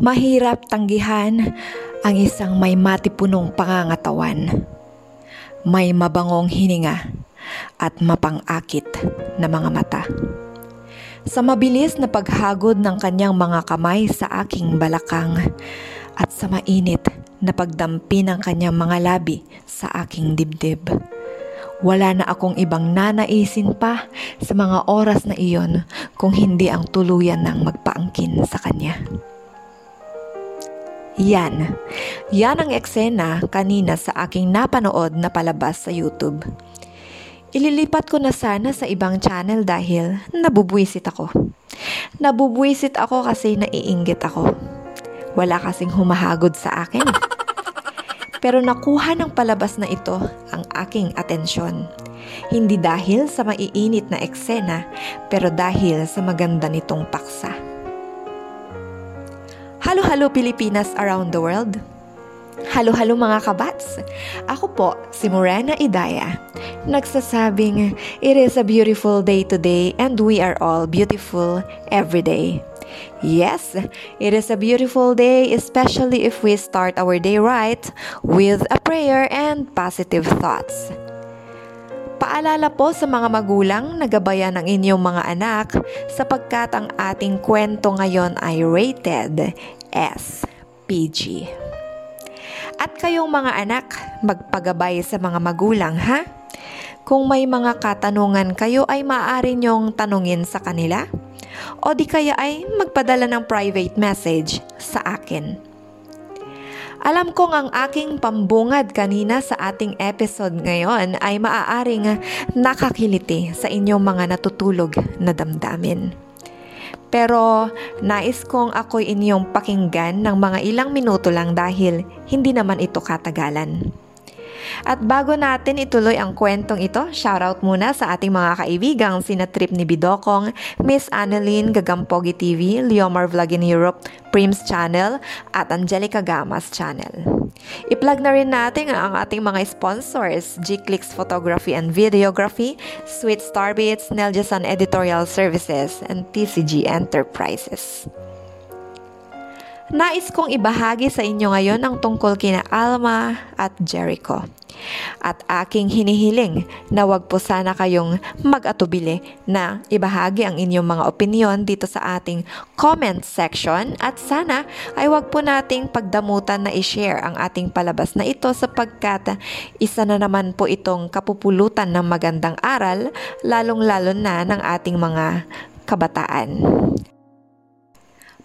Mahirap tanggihan ang isang may matipunong pangangatawan. May mabangong hininga at mapangakit na mga mata. Sa mabilis na paghagod ng kanyang mga kamay sa aking balakang at sa mainit na pagdampi ng kanyang mga labi sa aking dibdib. Wala na akong ibang nanaisin pa sa mga oras na iyon kung hindi ang tuluyan ng magpaangkin sa kanya. Yan. Yan ang eksena kanina sa aking napanood na palabas sa YouTube. Ililipat ko na sana sa ibang channel dahil nabubwisit ako. Nabubwisit ako kasi naiinggit ako. Wala kasing humahagod sa akin. Pero nakuha ng palabas na ito ang aking atensyon. Hindi dahil sa maiinit na eksena, pero dahil sa maganda nitong paksa. Halo-halo Pilipinas around the world. Halo-halo mga kabats. Ako po si Morena Idaya. Nagsasabing, It is a beautiful day today and we are all beautiful every day. Yes, it is a beautiful day, especially if we start our day right with a prayer and positive thoughts. Paalala po sa mga magulang na gabayan ng inyong mga anak sapagkat ang ating kwento ngayon ay rated S. PG. At kayong mga anak, magpagabay sa mga magulang ha? Kung may mga katanungan kayo ay maaari nyong tanungin sa kanila o di kaya ay magpadala ng private message sa akin. Alam kong ang aking pambungad kanina sa ating episode ngayon ay maaaring nakakiliti sa inyong mga natutulog na damdamin. Pero nais kong ako'y inyong pakinggan ng mga ilang minuto lang dahil hindi naman ito katagalan. At bago natin ituloy ang kwentong ito, shoutout muna sa ating mga kaibigang sina Trip ni Bidokong, Miss Annalyn, Gagampogi TV, Leomar Vlog in Europe, Prims Channel, at Angelica Gamas Channel. I-plug na rin natin ang ating mga sponsors, G-Clicks Photography and Videography, Sweet Starbits, Neljasan Editorial Services, and TCG Enterprises. Nais kong ibahagi sa inyo ngayon ang tungkol kina Alma at Jericho. At aking hinihiling na wag po sana kayong mag-atubili na ibahagi ang inyong mga opinion dito sa ating comment section at sana ay wag po nating pagdamutan na i-share ang ating palabas na ito sapagkat isa na naman po itong kapupulutan ng magandang aral lalong-lalo na ng ating mga kabataan.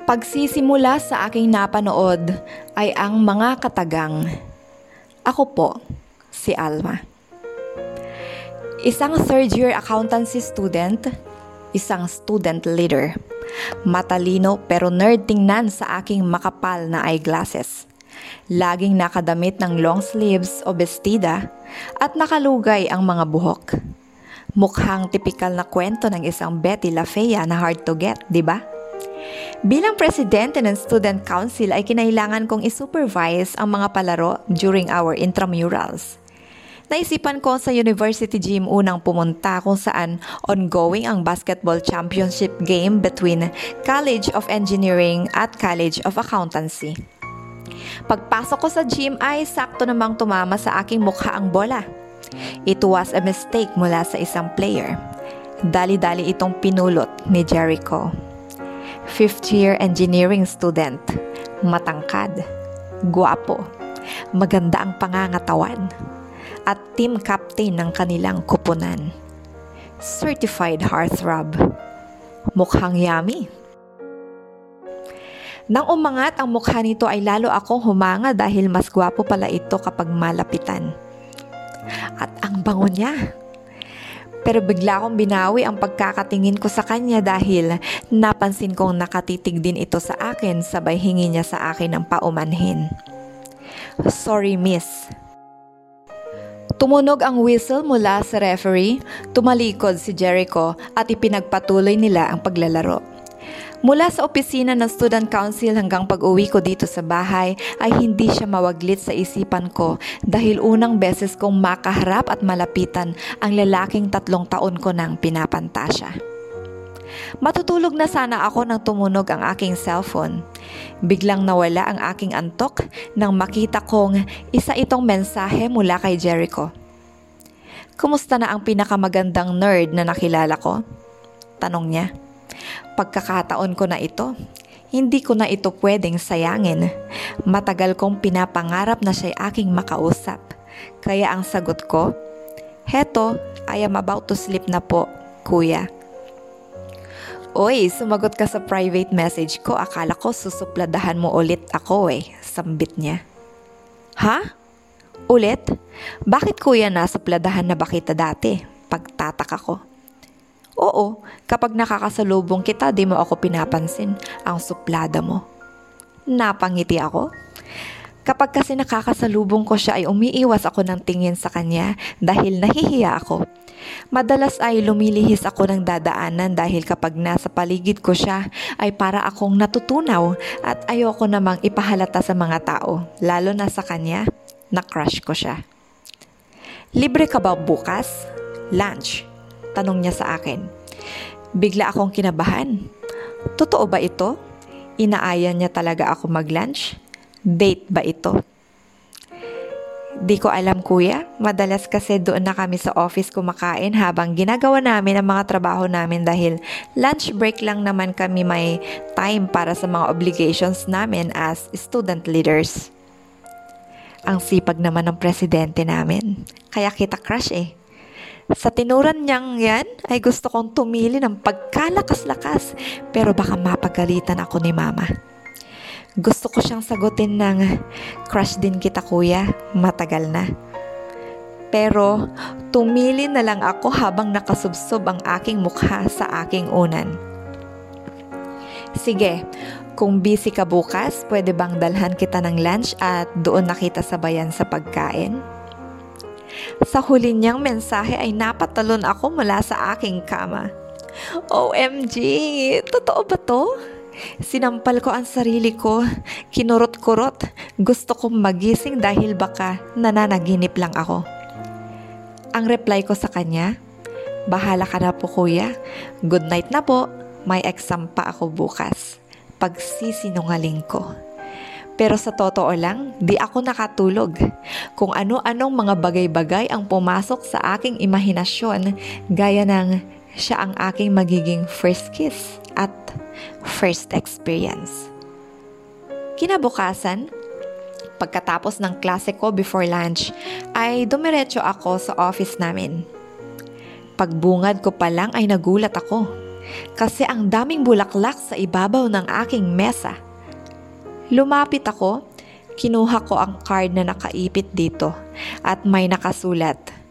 Pagsisimula sa aking napanood ay ang mga katagang. Ako po, si Alma. Isang third year accountancy student, isang student leader. Matalino pero nerd tingnan sa aking makapal na eyeglasses. Laging nakadamit ng long sleeves o bestida at nakalugay ang mga buhok. Mukhang tipikal na kwento ng isang Betty La Fea na hard to get, di ba? Bilang presidente ng Student Council ay kinailangan kong isupervise ang mga palaro during our intramurals. Naisipan ko sa University Gym unang pumunta kung saan ongoing ang basketball championship game between College of Engineering at College of Accountancy. Pagpasok ko sa gym ay sakto namang tumama sa aking mukha ang bola. It was a mistake mula sa isang player. Dali-dali itong pinulot ni Jericho fifth year engineering student, matangkad, guwapo, maganda ang pangangatawan, at team captain ng kanilang kupunan. Certified heartthrob. Mukhang yummy. Nang umangat ang mukha nito ay lalo akong humanga dahil mas gwapo pala ito kapag malapitan. At ang bango niya. Pero bigla akong binawi ang pagkakatingin ko sa kanya dahil napansin kong nakatitig din ito sa akin sabay hingi niya sa akin ng paumanhin. Sorry miss. Tumunog ang whistle mula sa referee, tumalikod si Jericho at ipinagpatuloy nila ang paglalaro. Mula sa opisina ng Student Council hanggang pag-uwi ko dito sa bahay ay hindi siya mawaglit sa isipan ko dahil unang beses kong makaharap at malapitan ang lalaking tatlong taon ko nang pinapantasya. Matutulog na sana ako nang tumunog ang aking cellphone. Biglang nawala ang aking antok nang makita kong isa itong mensahe mula kay Jericho. Kumusta na ang pinakamagandang nerd na nakilala ko? Tanong niya. Pagkakataon ko na ito, hindi ko na ito pwedeng sayangin. Matagal kong pinapangarap na siya aking makausap. Kaya ang sagot ko, Heto, I am about to sleep na po, kuya. Oy, sumagot ka sa private message ko. Akala ko susupladahan mo ulit ako eh. Sambit niya. Ha? Ulit? Bakit kuya nasupladahan na ba kita dati? Pagtataka ko. Oo, kapag nakakasalubong kita, di mo ako pinapansin. Ang suplada mo. Napangiti ako. Kapag kasi nakakasalubong ko siya ay umiiwas ako ng tingin sa kanya dahil nahihiya ako. Madalas ay lumilihis ako ng dadaanan dahil kapag nasa paligid ko siya ay para akong natutunaw at ayoko namang ipahalata sa mga tao, lalo na sa kanya, na crush ko siya. Libre ka ba bukas? Lunch? Tanong niya sa akin. Bigla akong kinabahan. Totoo ba ito? Inaaya niya talaga ako mag-lunch? Date ba ito? Di ko alam kuya, madalas kasi doon na kami sa office kumakain habang ginagawa namin ang mga trabaho namin dahil lunch break lang naman kami may time para sa mga obligations namin as student leaders. Ang sipag naman ng presidente namin, kaya kita crush eh. Sa tinuran niyang yan ay gusto kong tumili ng pagkalakas-lakas pero baka mapagalitan ako ni mama. Gusto ko siyang sagutin ng, crush din kita kuya, matagal na. Pero tumili na lang ako habang nakasubsob ang aking mukha sa aking unan. Sige, kung busy ka bukas, pwede bang dalhan kita ng lunch at doon nakita sabayan sa pagkain? Sa huli niyang mensahe ay napatalon ako mula sa aking kama. OMG! Totoo ba to? Sinampal ko ang sarili ko, kinurot-kurot. Gusto kong magising dahil baka nananaginip lang ako. Ang reply ko sa kanya, Bahala ka na po kuya. Good night na po. May exam pa ako bukas. Pagsisinungaling ko. Pero sa totoo lang, di ako nakatulog. Kung ano-anong mga bagay-bagay ang pumasok sa aking imahinasyon, gaya ng siya ang aking magiging first kiss at first experience. Kinabukasan, pagkatapos ng klase ko before lunch, ay dumiretso ako sa office namin. Pagbungad ko pa lang ay nagulat ako kasi ang daming bulaklak sa ibabaw ng aking mesa. Lumapit ako, kinuha ko ang card na nakaipit dito at may nakasulat –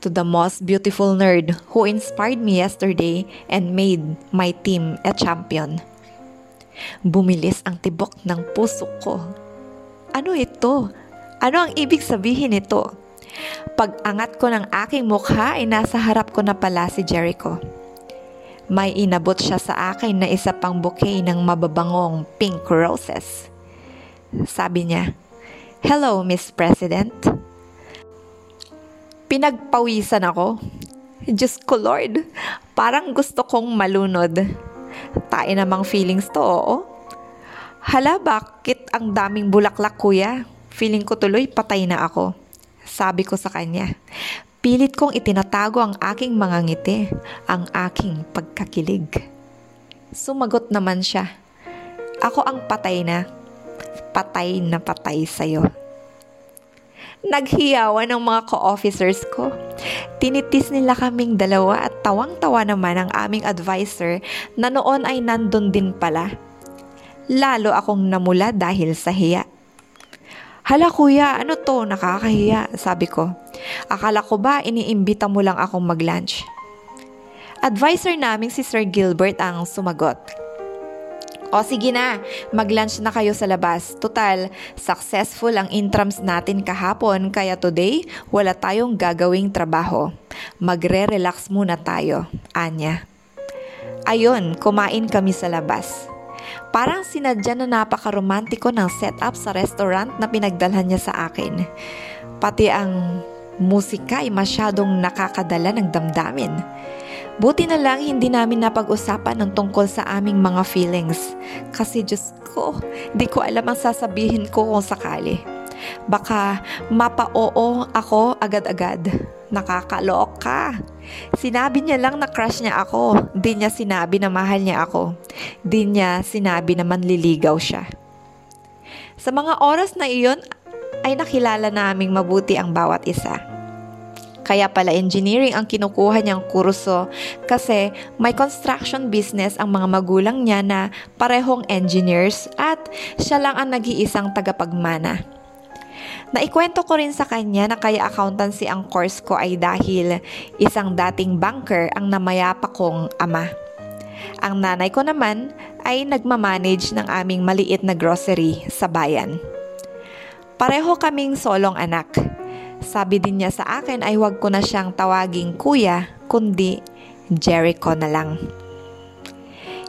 to the most beautiful nerd who inspired me yesterday and made my team a champion. Bumilis ang tibok ng puso ko. Ano ito? Ano ang ibig sabihin nito? Pag-angat ko ng aking mukha ay nasa harap ko na pala si Jericho. May inabot siya sa akin na isa pang bouquet ng mababangong pink roses. Sabi niya, Hello, Miss President. Pinagpawisan ako. Diyos ko Lord, parang gusto kong malunod. Tae namang feelings to, oo. Hala, bakit ang daming bulaklak kuya? Feeling ko tuloy patay na ako. Sabi ko sa kanya, pilit kong itinatago ang aking mga ngiti, ang aking pagkakilig. Sumagot naman siya, ako ang patay na, patay na patay sa'yo. Naghiyawan ng mga co-officers ko. Tinitis nila kaming dalawa at tawang-tawa naman ang aming advisor na noon ay nandun din pala. Lalo akong namula dahil sa hiya. Hala kuya, ano to? Nakakahiya, sabi ko. Akala ko ba iniimbita mo lang akong mag-lunch? Advisor naming si Sir Gilbert ang sumagot. O sige na, mag-lunch na kayo sa labas. Total, successful ang intrams natin kahapon kaya today wala tayong gagawing trabaho. Magre-relax muna tayo, Anya. Ayon, kumain kami sa labas. Parang sinadya na napakaromantiko ng setup sa restaurant na pinagdalhan niya sa akin. Pati ang musika ay masyadong nakakadala ng damdamin. Buti na lang hindi namin napag-usapan ng tungkol sa aming mga feelings. Kasi Diyos ko, di ko alam ang sasabihin ko kung sakali. Baka mapa-oo ako agad-agad. Nakakalok ka. Sinabi niya lang na crush niya ako. Di niya sinabi na mahal niya ako. Di niya sinabi na manliligaw siya. Sa mga oras na iyon, ay nakilala naming mabuti ang bawat isa. Kaya pala engineering ang kinukuha niyang kurso kasi may construction business ang mga magulang niya na parehong engineers at siya lang ang nag-iisang tagapagmana. Naikwento ko rin sa kanya na kaya accountancy ang course ko ay dahil isang dating banker ang namayapa kong ama. Ang nanay ko naman ay nagmamanage ng aming maliit na grocery sa bayan. Pareho kaming solong anak sabi din niya sa akin ay huwag ko na siyang tawaging kuya, kundi Jericho na lang.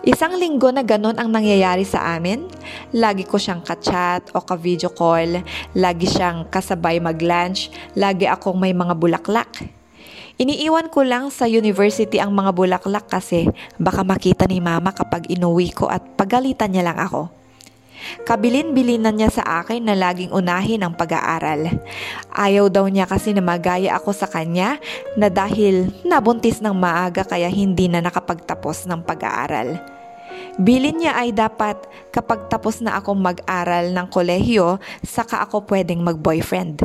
Isang linggo na ganun ang nangyayari sa amin. Lagi ko siyang ka-chat o ka-video call. Lagi siyang kasabay mag-lunch. Lagi akong may mga bulaklak. Iniiwan ko lang sa university ang mga bulaklak kasi baka makita ni mama kapag inuwi ko at pagalitan niya lang ako. Kabilin-bilinan niya sa akin na laging unahin ang pag-aaral. Ayaw daw niya kasi na magaya ako sa kanya na dahil nabuntis ng maaga kaya hindi na nakapagtapos ng pag-aaral. Bilin niya ay dapat kapag tapos na akong mag-aral ng kolehiyo, saka ako pwedeng mag-boyfriend.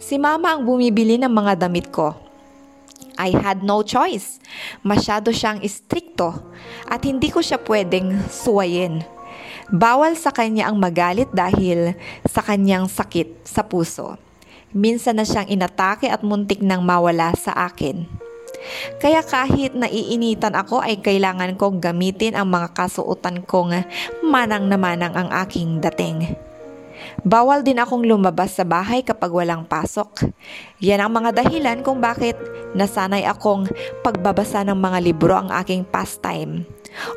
Si mama ang bumibili ng mga damit ko. I had no choice. Masyado siyang istrikto at hindi ko siya pwedeng suwayin. Bawal sa kanya ang magalit dahil sa kanyang sakit sa puso. Minsan na siyang inatake at muntik nang mawala sa akin. Kaya kahit naiinitan ako ay kailangan kong gamitin ang mga kasuotan kong manang na manang ang aking dating. Bawal din akong lumabas sa bahay kapag walang pasok. Yan ang mga dahilan kung bakit nasanay akong pagbabasa ng mga libro ang aking pastime.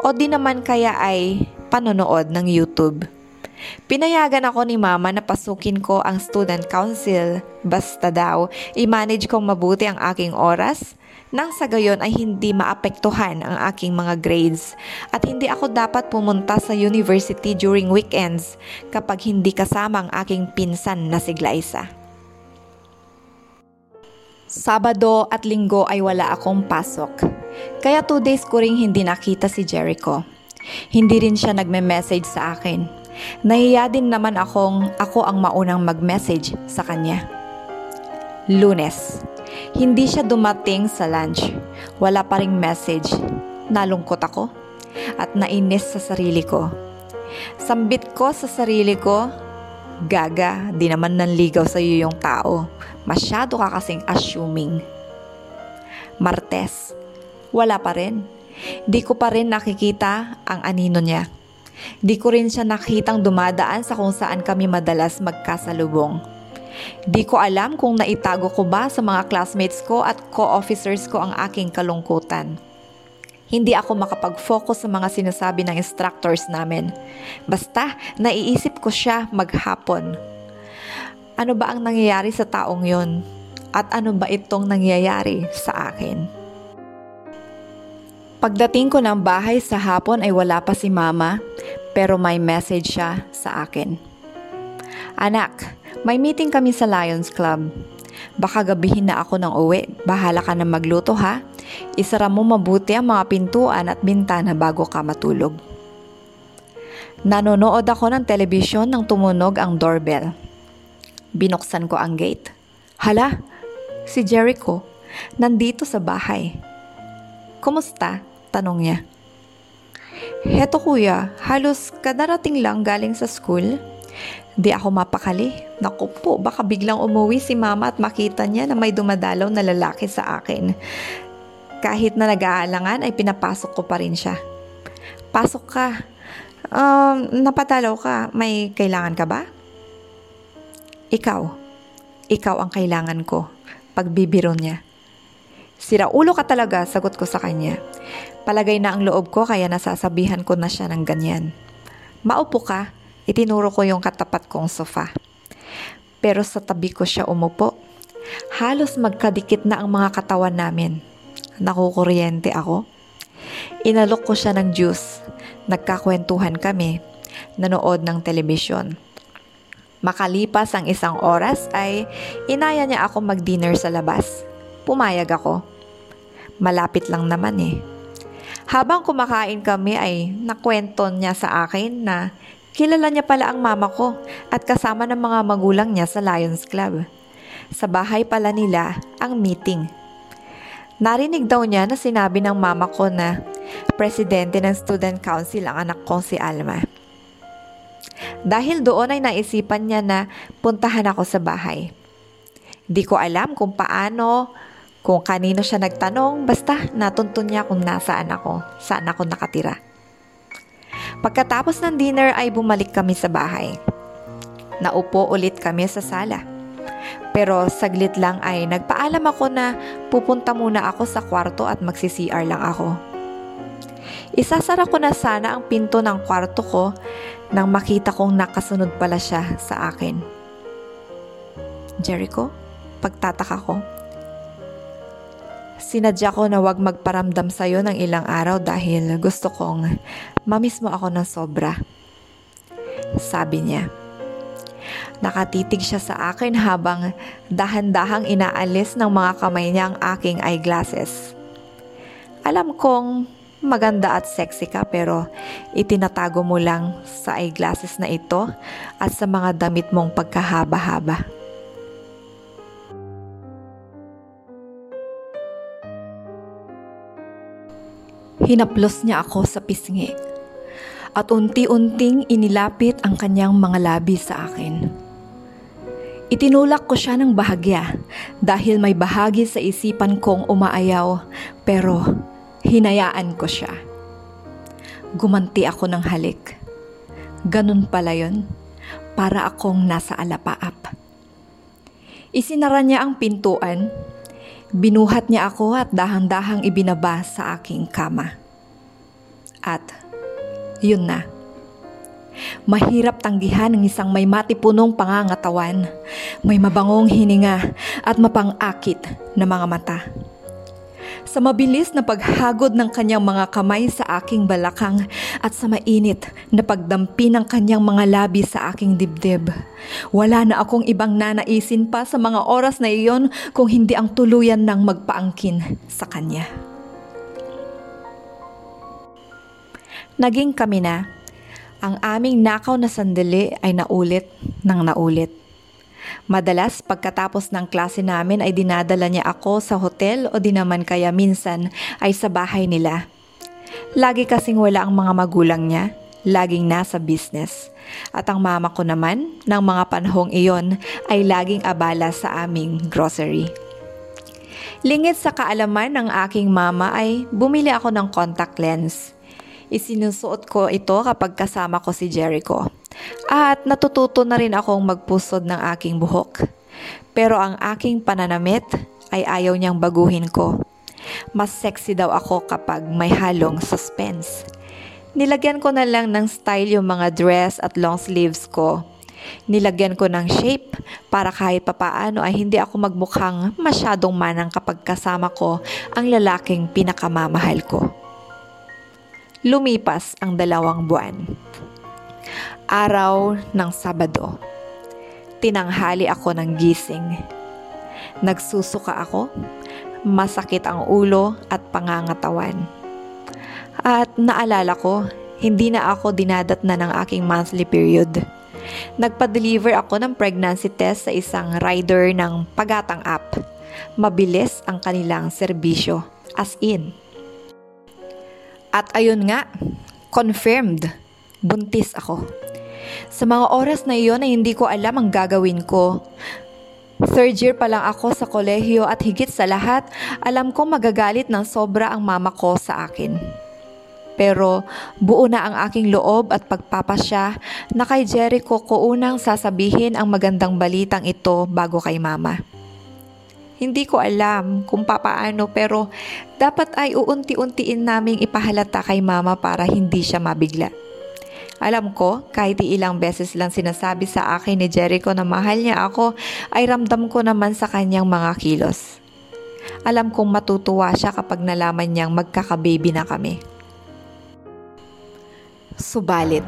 O di naman kaya ay panonood ng YouTube. Pinayagan ako ni mama na pasukin ko ang student council basta daw i-manage kong mabuti ang aking oras nang sa gayon ay hindi maapektuhan ang aking mga grades at hindi ako dapat pumunta sa university during weekends kapag hindi kasama ang aking pinsan na si Glyza. Sabado at linggo ay wala akong pasok. Kaya two days ko ring hindi nakita si Jericho. Hindi rin siya nagme-message sa akin. Nahiya din naman akong ako ang maunang mag-message sa kanya. Lunes. Hindi siya dumating sa lunch. Wala pa ring message. Nalungkot ako at nainis sa sarili ko. Sambit ko sa sarili ko, gaga, di naman nanligaw sa iyo yung tao. Masyado ka kasing assuming. Martes, wala pa rin. Di ko pa rin nakikita ang anino niya. Di ko rin siya nakitang dumadaan sa kung saan kami madalas magkasalubong. Di ko alam kung naitago ko ba sa mga classmates ko at co-officers ko ang aking kalungkutan. Hindi ako makapag-focus sa mga sinasabi ng instructors namin. Basta, naiisip ko siya maghapon. Ano ba ang nangyayari sa taong yon? At ano ba itong nangyayari sa akin? Pagdating ko ng bahay sa hapon ay wala pa si mama, pero may message siya sa akin. Anak, may meeting kami sa Lions Club. Baka gabihin na ako ng uwi. Bahala ka na magluto ha. Isara mo mabuti ang mga pintuan at bintana bago ka matulog. Nanonood ako ng telebisyon nang tumunog ang doorbell. Binuksan ko ang gate. Hala, si Jericho, nandito sa bahay. Kumusta? Tanong niya. Heto kuya, halos kadarating lang galing sa school. Di ako mapakali. Naku po, baka biglang umuwi si mama at makita niya na may dumadalaw na lalaki sa akin. Kahit na nag-aalangan ay pinapasok ko pa rin siya. Pasok ka. Um, napatalaw ka. May kailangan ka ba? Ikaw. Ikaw ang kailangan ko. Pagbibiro niya. Sira ulo ka talaga, sagot ko sa kanya. Palagay na ang loob ko kaya nasasabihan ko na siya ng ganyan. Maupo ka, itinuro ko yung katapat kong sofa. Pero sa tabi ko siya umupo. Halos magkadikit na ang mga katawan namin. nakukuryente ako. Inalok ko siya ng juice. Nagkakwentuhan kami. Nanood ng telebisyon. Makalipas ang isang oras ay inaya niya ako mag-dinner sa labas. Pumayag ako. Malapit lang naman eh. Habang kumakain kami ay nakwento niya sa akin na kilala niya pala ang mama ko at kasama ng mga magulang niya sa Lions Club. Sa bahay pala nila ang meeting. Narinig daw niya na sinabi ng mama ko na presidente ng student council ang anak kong si Alma. Dahil doon ay naisipan niya na puntahan ako sa bahay. Di ko alam kung paano kung kanino siya nagtanong, basta natuntun niya kung nasaan ako, saan ako nakatira. Pagkatapos ng dinner ay bumalik kami sa bahay. Naupo ulit kami sa sala. Pero saglit lang ay nagpaalam ako na pupunta muna ako sa kwarto at magsi-CR lang ako. Isasara ko na sana ang pinto ng kwarto ko nang makita kong nakasunod pala siya sa akin. Jericho, pagtataka ko, Sinadya ko na wag magparamdam sa'yo ng ilang araw dahil gusto kong mamiss mo ako ng sobra. Sabi niya. Nakatitig siya sa akin habang dahan-dahang inaalis ng mga kamay niya ang aking eyeglasses. Alam kong maganda at sexy ka pero itinatago mo lang sa eyeglasses na ito at sa mga damit mong pagkahaba-haba. Hinaplos niya ako sa pisngi at unti-unting inilapit ang kanyang mga labi sa akin. Itinulak ko siya ng bahagya dahil may bahagi sa isipan kong umaayaw pero hinayaan ko siya. Gumanti ako ng halik. Ganun pala yon para akong nasa alapaap. Isinara niya ang pintuan Binuhat niya ako at dahang-dahang ibinaba sa aking kama. At yun na. Mahirap tanggihan ng isang may matipunong pangangatawan, may mabangong hininga at mapangakit na mga mata. Sa mabilis na paghagod ng kanyang mga kamay sa aking balakang at sa mainit na pagdampi ng kanyang mga labi sa aking dibdib, wala na akong ibang nanaisin pa sa mga oras na iyon kung hindi ang tuluyan ng magpaangkin sa kanya. Naging kami na. Ang aming nakaw na sandali ay naulit ng naulit. Madalas pagkatapos ng klase namin ay dinadala niya ako sa hotel o di naman kaya minsan ay sa bahay nila. Lagi kasing wala ang mga magulang niya, laging nasa business. At ang mama ko naman, ng mga panahong iyon, ay laging abala sa aming grocery. Lingit sa kaalaman ng aking mama ay bumili ako ng contact lens. Isinusuot ko ito kapag kasama ko si Jericho. At natututo na rin akong magpusod ng aking buhok. Pero ang aking pananamit ay ayaw niyang baguhin ko. Mas sexy daw ako kapag may halong suspense. Nilagyan ko na lang ng style yung mga dress at long sleeves ko. Nilagyan ko ng shape para kahit papaano ay hindi ako magmukhang masyadong manang kapag kasama ko ang lalaking pinakamamahal ko. Lumipas ang dalawang buwan. Araw ng Sabado. Tinanghali ako ng gising. Nagsusuka ako, masakit ang ulo at pangangatawan at naalala ko, hindi na ako dinadat na ng aking monthly period. Nagpa-deliver ako ng pregnancy test sa isang rider ng Pagatang app. Mabilis ang kanilang serbisyo, as in. At ayun nga, confirmed, buntis ako. Sa mga oras na iyon ay hindi ko alam ang gagawin ko. Third year pa lang ako sa kolehiyo at higit sa lahat, alam kong magagalit ng sobra ang mama ko sa akin. Pero buo na ang aking loob at pagpapasya na kay Jericho ko unang sasabihin ang magandang balitang ito bago kay mama. Hindi ko alam kung papaano pero dapat ay uunti-untiin naming ipahalata kay mama para hindi siya mabigla. Alam ko, kahit ilang beses lang sinasabi sa akin ni Jericho na mahal niya ako, ay ramdam ko naman sa kanyang mga kilos. Alam kong matutuwa siya kapag nalaman niyang magkakababy na kami. Subalit,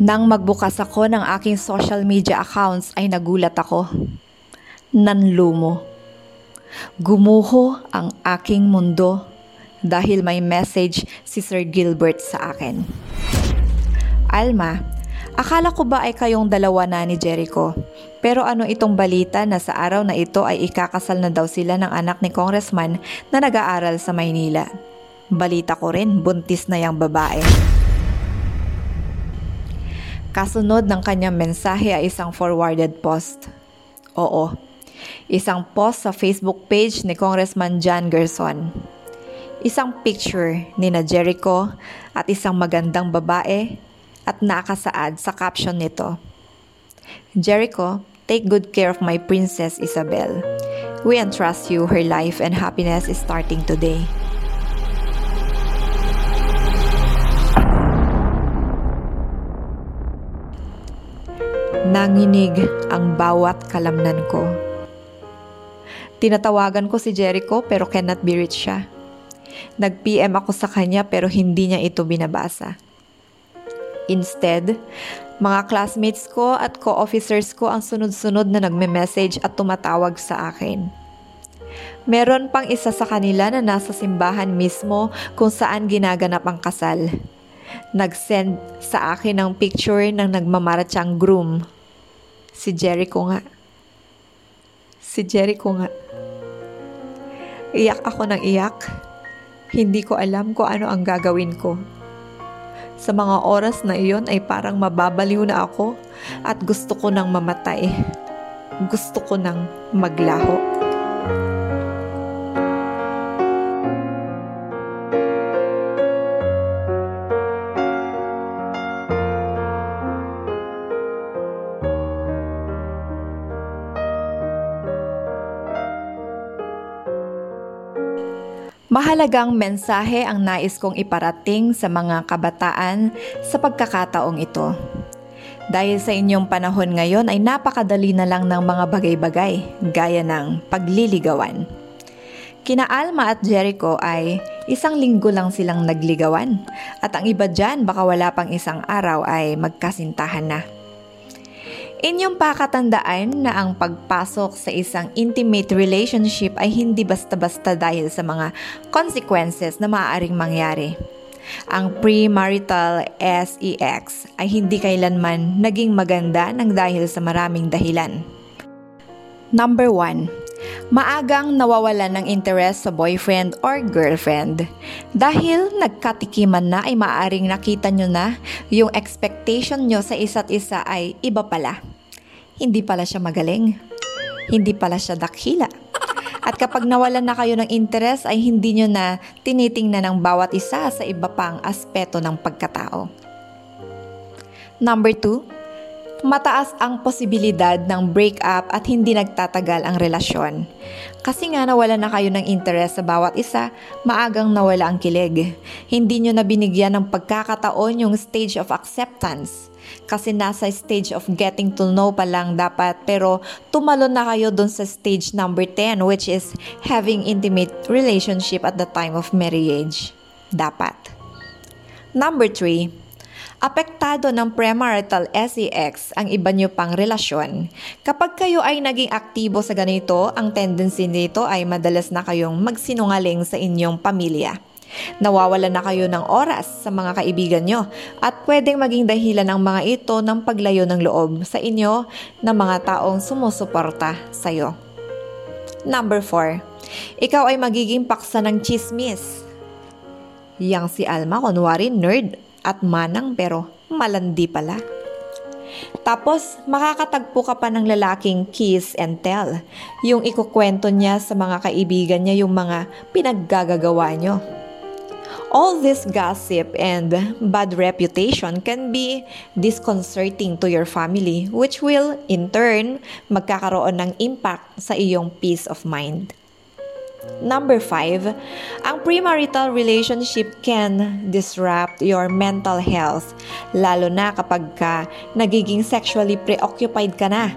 nang magbukas ako ng aking social media accounts ay nagulat ako. Nanlumo. Gumuho ang aking mundo dahil may message si Sir Gilbert sa akin. Alma, akala ko ba ay kayong dalawa na ni Jericho? Pero ano itong balita na sa araw na ito ay ikakasal na daw sila ng anak ni Congressman na nag-aaral sa Maynila. Balita ko rin, buntis na yung babae. Kasunod ng kanyang mensahe ay isang forwarded post. Oo, isang post sa Facebook page ni Congressman John Gerson. Isang picture ni na Jericho at isang magandang babae at nakasaad sa caption nito. Jericho, Take good care of my princess Isabel. We entrust you her life and happiness is starting today. Nanginig ang bawat kalamnan ko. Tinatawagan ko si Jericho pero cannot be reached siya. Nag-PM ako sa kanya pero hindi niya ito binabasa. Instead, mga classmates ko at co-officers ko ang sunod-sunod na nagme-message at tumatawag sa akin. Meron pang isa sa kanila na nasa simbahan mismo kung saan ginaganap ang kasal. Nag-send sa akin ng picture ng nagmamaratsang groom. Si Jericho nga. Si Jericho nga. Iyak ako ng iyak. Hindi ko alam kung ano ang gagawin ko. Sa mga oras na iyon ay parang mababaliw na ako at gusto ko nang mamatay. Gusto ko nang maglaho. Mahalagang mensahe ang nais kong iparating sa mga kabataan sa pagkakataong ito. Dahil sa inyong panahon ngayon ay napakadali na lang ng mga bagay-bagay gaya ng pagliligawan. Kina Alma at Jericho ay isang linggo lang silang nagligawan at ang iba dyan baka wala pang isang araw ay magkasintahan na. Inyong pakatandaan na ang pagpasok sa isang intimate relationship ay hindi basta-basta dahil sa mga consequences na maaaring mangyari. Ang premarital SEX ay hindi kailanman naging maganda ng dahil sa maraming dahilan. Number 1. Maagang nawawalan ng interest sa boyfriend or girlfriend. Dahil nagkatikiman na ay maaaring nakita nyo na yung expectation nyo sa isa't isa ay iba pala hindi pala siya magaling. Hindi pala siya dakhila. At kapag nawalan na kayo ng interes ay hindi nyo na tinitingnan ng bawat isa sa iba pang aspeto ng pagkatao. Number 2, mataas ang posibilidad ng breakup at hindi nagtatagal ang relasyon. Kasi nga nawala na kayo ng interes sa bawat isa, maagang nawala ang kilig. Hindi nyo na binigyan ng pagkakataon yung stage of acceptance kasi nasa stage of getting to know pa lang dapat pero tumalon na kayo dun sa stage number 10 which is having intimate relationship at the time of marriage. Dapat. Number 3, apektado ng premarital SEX ang iba nyo pang relasyon. Kapag kayo ay naging aktibo sa ganito, ang tendency nito ay madalas na kayong magsinungaling sa inyong pamilya. Nawawala na kayo ng oras sa mga kaibigan nyo at pwedeng maging dahilan ng mga ito ng paglayo ng loob sa inyo ng mga taong sumusuporta sa iyo. Number 4. Ikaw ay magiging paksa ng chismis. Yang si Alma kunwari nerd at manang pero malandi pala. Tapos, makakatagpo ka pa ng lalaking kiss and tell. Yung ikukwento niya sa mga kaibigan niya yung mga pinaggagagawa nyo. All this gossip and bad reputation can be disconcerting to your family which will in turn magkakaroon ng impact sa iyong peace of mind. Number 5, ang premarital relationship can disrupt your mental health, lalo na kapag ka nagiging sexually preoccupied ka na.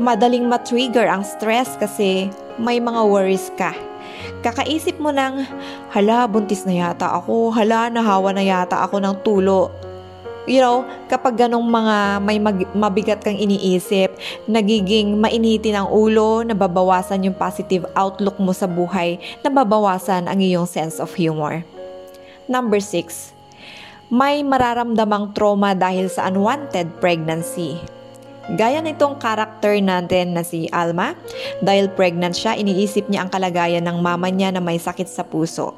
Madaling matrigger ang stress kasi may mga worries ka. Kakaisip mo ng, hala, buntis na yata ako, hala, nahawa na yata ako ng tulo. You know, kapag ganong mga may mag- mabigat kang iniisip, nagiging mainitin ang ulo, nababawasan yung positive outlook mo sa buhay, nababawasan ang iyong sense of humor. Number 6. May mararamdamang trauma dahil sa unwanted pregnancy. Gaya nitong karakter natin na si Alma, dahil pregnant siya, iniisip niya ang kalagayan ng mama niya na may sakit sa puso.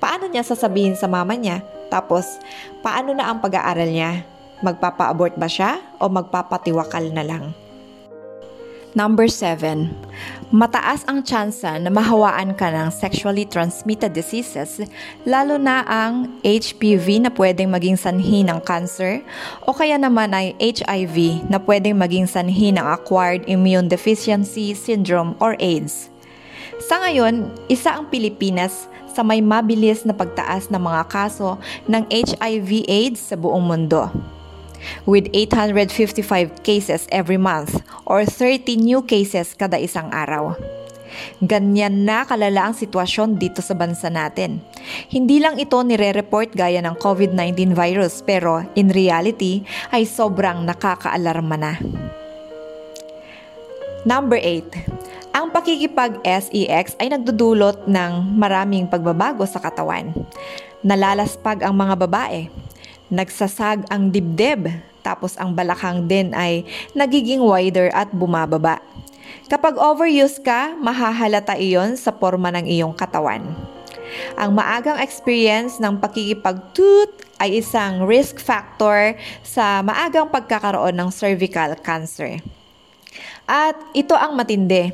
Paano niya sasabihin sa mama niya? Tapos, paano na ang pag-aaral niya? Magpapa-abort ba siya o magpapatiwakal na lang? Number 7. Mataas ang tsansa na mahawaan ka ng sexually transmitted diseases, lalo na ang HPV na pwedeng maging sanhi ng cancer o kaya naman ay HIV na pwedeng maging sanhi ng acquired immune deficiency syndrome or AIDS. Sa ngayon, isa ang Pilipinas sa may mabilis na pagtaas ng mga kaso ng HIV AIDS sa buong mundo with 855 cases every month or 30 new cases kada isang araw. Ganyan na kalala ang sitwasyon dito sa bansa natin. Hindi lang ito nire-report gaya ng COVID-19 virus pero in reality ay sobrang nakakaalarma na. Number 8. Ang pakikipag-SEX ay nagdudulot ng maraming pagbabago sa katawan. Nalalaspag ang mga babae nagsasag ang dibdib, tapos ang balakang din ay nagiging wider at bumababa. Kapag overuse ka, mahahalata iyon sa forma ng iyong katawan. Ang maagang experience ng pakikipag-toot ay isang risk factor sa maagang pagkakaroon ng cervical cancer. At ito ang matindi.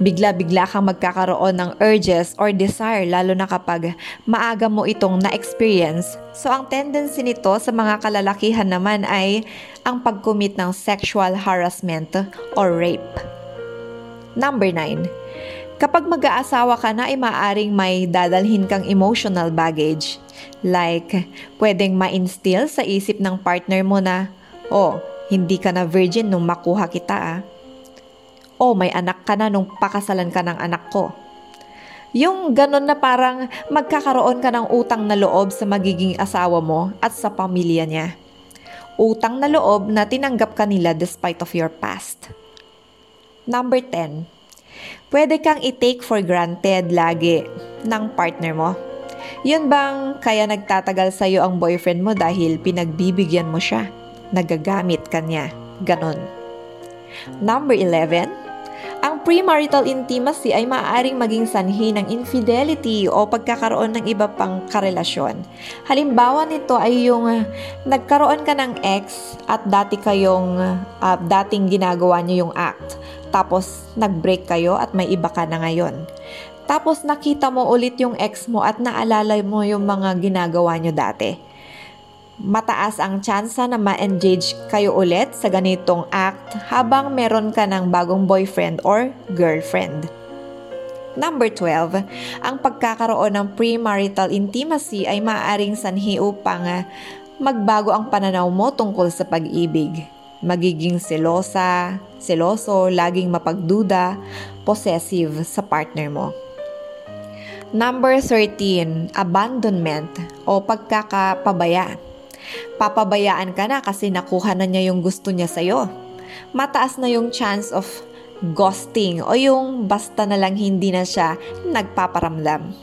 Bigla-bigla kang magkakaroon ng urges or desire lalo na kapag maaga mo itong na-experience. So ang tendency nito sa mga kalalakihan naman ay ang pag-commit ng sexual harassment or rape. Number 9. Kapag mag-aasawa ka na ay maaring may dadalhin kang emotional baggage. Like, pwedeng ma-instill sa isip ng partner mo na, oh, hindi ka na virgin nung makuha kita ah o may anak ka na nung pakasalan ka ng anak ko. Yung ganun na parang magkakaroon ka ng utang na loob sa magiging asawa mo at sa pamilya niya. Utang na loob na tinanggap ka nila despite of your past. Number 10. Pwede kang i-take for granted lagi ng partner mo. Yun bang kaya nagtatagal sa'yo ang boyfriend mo dahil pinagbibigyan mo siya? Nagagamit ka niya. Ganon. Number 11 ang premarital intimacy ay maaaring maging sanhi ng infidelity o pagkakaroon ng iba pang karelasyon. Halimbawa nito ay yung uh, nagkaroon ka ng ex at dati kayong uh, dating ginagawa niyo yung act. Tapos nag-break kayo at may iba ka na ngayon. Tapos nakita mo ulit yung ex mo at naalala mo yung mga ginagawa niyo dati mataas ang tsansa na ma-engage kayo ulit sa ganitong act habang meron ka ng bagong boyfriend or girlfriend. Number 12, ang pagkakaroon ng premarital intimacy ay maaaring sanhi upang ah, magbago ang pananaw mo tungkol sa pag-ibig. Magiging selosa, seloso, laging mapagduda, possessive sa partner mo. Number 13, abandonment o pagkakapabaya papabayaan ka na kasi nakuha na niya yung gusto niya sa'yo. Mataas na yung chance of ghosting o yung basta na lang hindi na siya nagpaparamdam.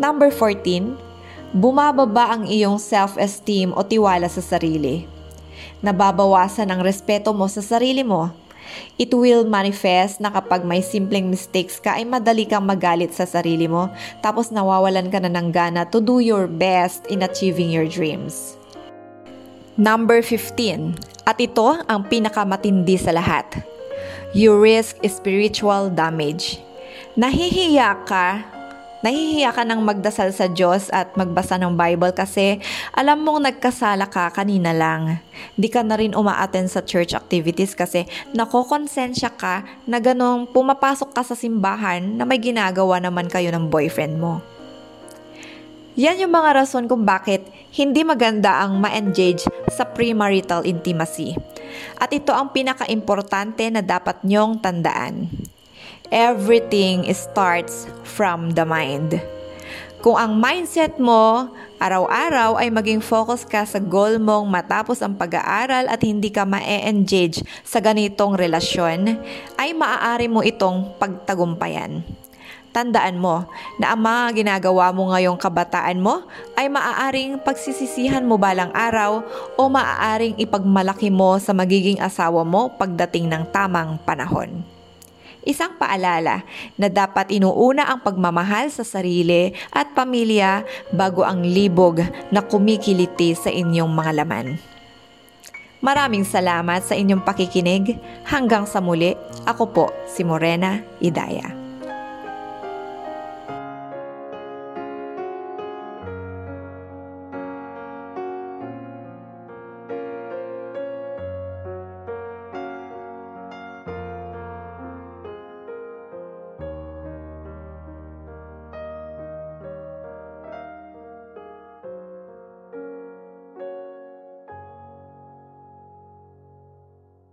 Number 14, bumababa ang iyong self-esteem o tiwala sa sarili. Nababawasan ang respeto mo sa sarili mo It will manifest na kapag may simpleng mistakes ka ay madali kang magalit sa sarili mo tapos nawawalan ka na ng gana to do your best in achieving your dreams. Number 15. At ito ang pinakamatindi sa lahat. You risk spiritual damage. Nahihiya ka Nahihiya ka ng magdasal sa Diyos at magbasa ng Bible kasi alam mong nagkasala ka kanina lang. Di ka na rin umaaten sa church activities kasi nakokonsensya ka na ganong pumapasok ka sa simbahan na may ginagawa naman kayo ng boyfriend mo. Yan yung mga rason kung bakit hindi maganda ang ma-engage sa premarital intimacy. At ito ang pinaka-importante na dapat nyong tandaan. Everything starts from the mind. Kung ang mindset mo araw-araw ay maging focus ka sa goal mong matapos ang pag-aaral at hindi ka ma-engage sa ganitong relasyon, ay maaari mo itong pagtagumpayan. Tandaan mo na ang mga ginagawa mo ngayong kabataan mo ay maaaring pagsisisihan mo balang araw o maaaring ipagmalaki mo sa magiging asawa mo pagdating ng tamang panahon. Isang paalala na dapat inuuna ang pagmamahal sa sarili at pamilya bago ang libog na kumikiliti sa inyong mga laman. Maraming salamat sa inyong pakikinig. Hanggang sa muli, ako po si Morena Idaya.